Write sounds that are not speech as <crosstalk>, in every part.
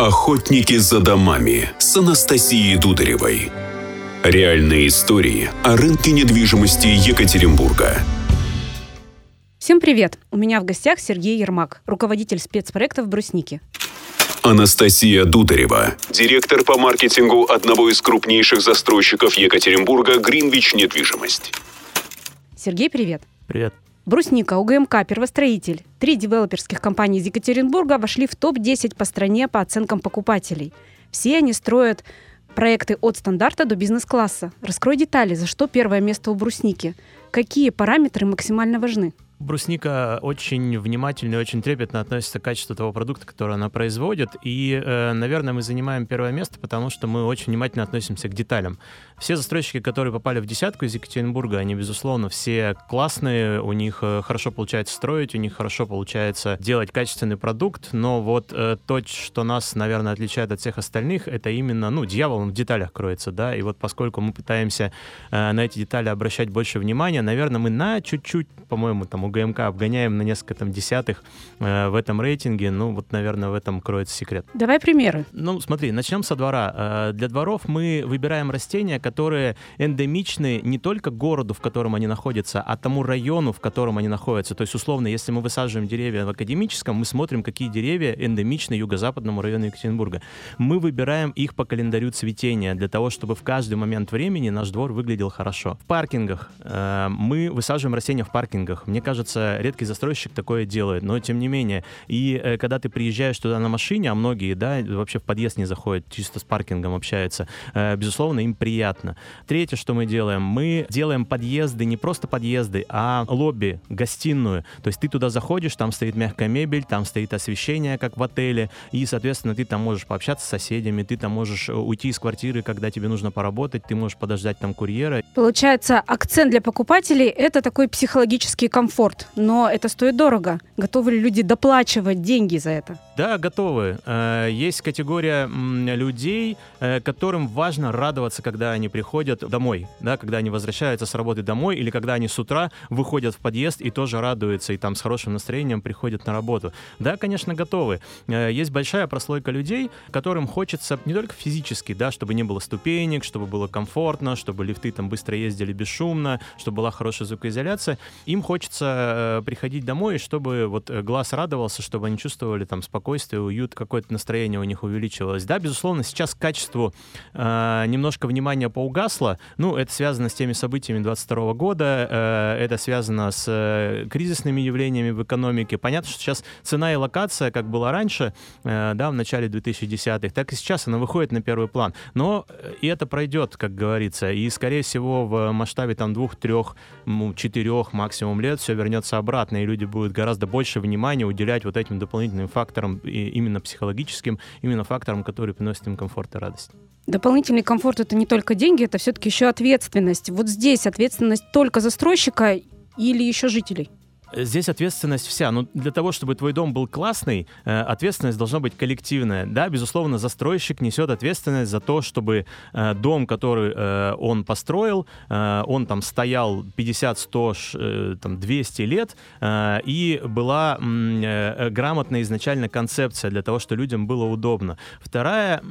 Охотники за домами с Анастасией Дударевой. Реальные истории о рынке недвижимости Екатеринбурга. Всем привет! У меня в гостях Сергей Ермак, руководитель спецпроектов «Брусники». Анастасия Дударева, директор по маркетингу одного из крупнейших застройщиков Екатеринбурга «Гринвич Недвижимость». Сергей, привет! Привет. Брусника, УГМК, первостроитель. Три девелоперских компании из Екатеринбурга вошли в топ-10 по стране по оценкам покупателей. Все они строят проекты от стандарта до бизнес-класса. Раскрой детали, за что первое место у Брусники. Какие параметры максимально важны? Брусника очень внимательно и очень трепетно относится к качеству того продукта, который она производит. И, э, наверное, мы занимаем первое место, потому что мы очень внимательно относимся к деталям. Все застройщики, которые попали в десятку из Екатеринбурга, они, безусловно, все классные, у них э, хорошо получается строить, у них хорошо получается делать качественный продукт, но вот э, то, что нас, наверное, отличает от всех остальных, это именно, ну, дьявол в деталях кроется, да, и вот поскольку мы пытаемся на эти детали обращать больше внимания, наверное, мы на чуть-чуть, по-моему, там, ГМК обгоняем на несколько там десятых э, в этом рейтинге. Ну, вот, наверное, в этом кроется секрет. Давай примеры. Ну, смотри, начнем со двора. Э, для дворов мы выбираем растения, которые эндемичны не только городу, в котором они находятся, а тому району, в котором они находятся. То есть, условно, если мы высаживаем деревья в академическом, мы смотрим, какие деревья эндемичны юго-западному району Екатеринбурга. Мы выбираем их по календарю цветения для того, чтобы в каждый момент времени наш двор выглядел хорошо. В паркингах э, мы высаживаем растения в паркингах. Мне кажется, кажется, редкий застройщик такое делает, но тем не менее. И э, когда ты приезжаешь туда на машине, а многие, да, вообще в подъезд не заходят, чисто с паркингом общаются, э, безусловно, им приятно. Третье, что мы делаем, мы делаем подъезды, не просто подъезды, а лобби, гостиную. То есть ты туда заходишь, там стоит мягкая мебель, там стоит освещение, как в отеле, и, соответственно, ты там можешь пообщаться с соседями, ты там можешь э, уйти из квартиры, когда тебе нужно поработать, ты можешь подождать там курьера. Получается, акцент для покупателей — это такой психологический комфорт комфорт, но это стоит дорого. Готовы ли люди доплачивать деньги за это? Да, готовы. Э, есть категория людей, э, которым важно радоваться, когда они приходят домой, да, когда они возвращаются с работы домой, или когда они с утра выходят в подъезд и тоже радуются, и там с хорошим настроением приходят на работу. Да, конечно, готовы. Э, есть большая прослойка людей, которым хочется не только физически, да, чтобы не было ступенек, чтобы было комфортно, чтобы лифты там быстро ездили бесшумно, чтобы была хорошая звукоизоляция. Им хочется приходить домой, чтобы вот глаз радовался, чтобы они чувствовали там спокойствие, уют, какое-то настроение у них увеличивалось. Да, безусловно, сейчас к качеству э, немножко внимания поугасло. Ну, это связано с теми событиями 22 года, э, это связано с э, кризисными явлениями в экономике. Понятно, что сейчас цена и локация, как было раньше, э, да, в начале 2010-х, так и сейчас она выходит на первый план. Но э, и это пройдет, как говорится, и, скорее всего, в масштабе там двух, трех, четырех максимум лет все вернется обратно, и люди будут гораздо больше внимания уделять вот этим дополнительным факторам, именно психологическим, именно факторам, которые приносят им комфорт и радость. Дополнительный комфорт это не только деньги, это все-таки еще ответственность. Вот здесь ответственность только застройщика или еще жителей? Здесь ответственность вся. Ну, для того, чтобы твой дом был классный, э, ответственность должна быть коллективная. Да, безусловно, застройщик несет ответственность за то, чтобы э, дом, который э, он построил, он там стоял 50, 100, там, 200 лет, и была грамотная изначально концепция для того, чтобы людям было удобно. Вторая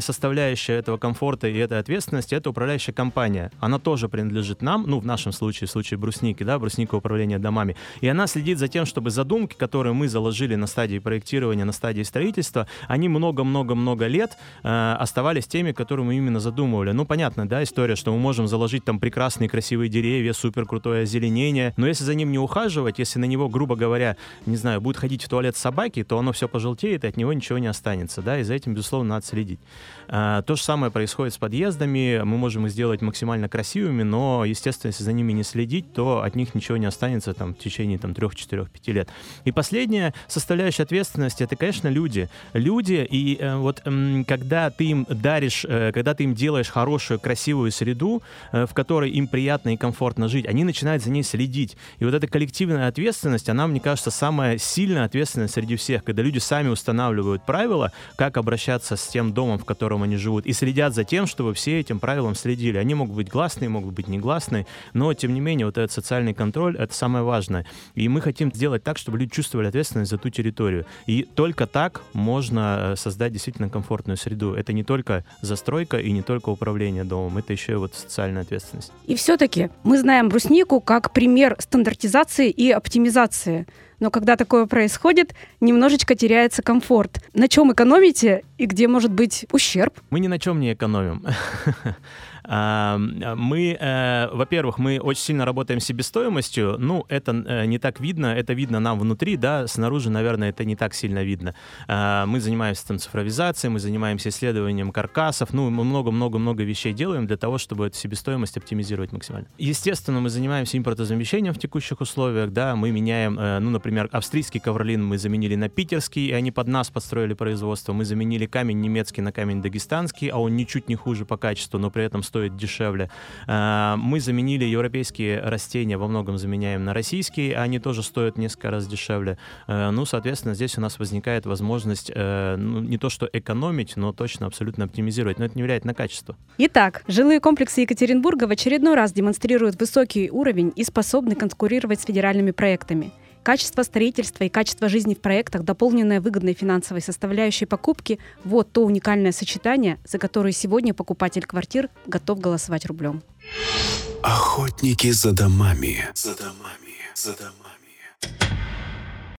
составляющая этого комфорта и этой ответственности — это управляющая компания. Она тоже принадлежит нам, ну, в нашем случае, в случае брусники, да, брусника управления домами. И она следит за тем, чтобы задумки, которые мы заложили на стадии проектирования, на стадии строительства, они много-много-много лет э, оставались теми, которые мы именно задумывали. Ну, понятно, да, история, что мы можем заложить там прекрасные красивые деревья, супер крутое озеленение, но если за ним не ухаживать, если на него, грубо говоря, не знаю, будет ходить в туалет собаки, то оно все пожелтеет, и от него ничего не останется, да, и за этим, безусловно, надо следить. Э, то же самое происходит с подъездами, мы можем их сделать максимально красивыми, но, естественно, если за ними не следить, то от них ничего не останется там в течение течение там 3, 4, 5 лет. И последняя составляющая ответственности это, конечно, люди. Люди, и э, вот э, когда ты им даришь, э, когда ты им делаешь хорошую, красивую среду, э, в которой им приятно и комфортно жить, они начинают за ней следить. И вот эта коллективная ответственность, она, мне кажется, самая сильная ответственность среди всех, когда люди сами устанавливают правила, как обращаться с тем домом, в котором они живут, и следят за тем, чтобы все этим правилам следили. Они могут быть гласные, могут быть негласные, но, тем не менее, вот этот социальный контроль — это самое важное. И мы хотим сделать так, чтобы люди чувствовали ответственность за ту территорию. И только так можно создать действительно комфортную среду. Это не только застройка и не только управление домом, это еще и вот социальная ответственность. И все-таки мы знаем бруснику как пример стандартизации и оптимизации. Но когда такое происходит, немножечко теряется комфорт. На чем экономите и где может быть ущерб? Мы ни на чем не экономим. <laughs> Мы, э, во-первых, мы очень сильно работаем с себестоимостью. Ну, это э, не так видно, это видно нам внутри, да, снаружи, наверное, это не так сильно видно. А, мы занимаемся там цифровизацией, мы занимаемся исследованием каркасов, ну, мы много-много-много вещей делаем для того, чтобы эту себестоимость оптимизировать максимально. Естественно, мы занимаемся импортозамещением в текущих условиях, да, мы меняем, э, ну, например, австрийский ковролин мы заменили на питерский, и они под нас подстроили производство. Мы заменили камень немецкий на камень дагестанский, а он ничуть не хуже по качеству, но при этом стоит дешевле. А, мы заменили европейские растения, во многом заменяем на российские, они тоже стоят несколько раз дешевле. А, ну, соответственно, здесь у нас возникает возможность э, ну, не то что экономить, но точно абсолютно оптимизировать. Но это не влияет на качество. Итак, жилые комплексы Екатеринбурга в очередной раз демонстрируют высокий уровень и способны конкурировать с федеральными проектами. Качество строительства и качество жизни в проектах, дополненное выгодной финансовой составляющей покупки – вот то уникальное сочетание, за которое сегодня покупатель квартир готов голосовать рублем. Охотники за домами. За домами. За домами.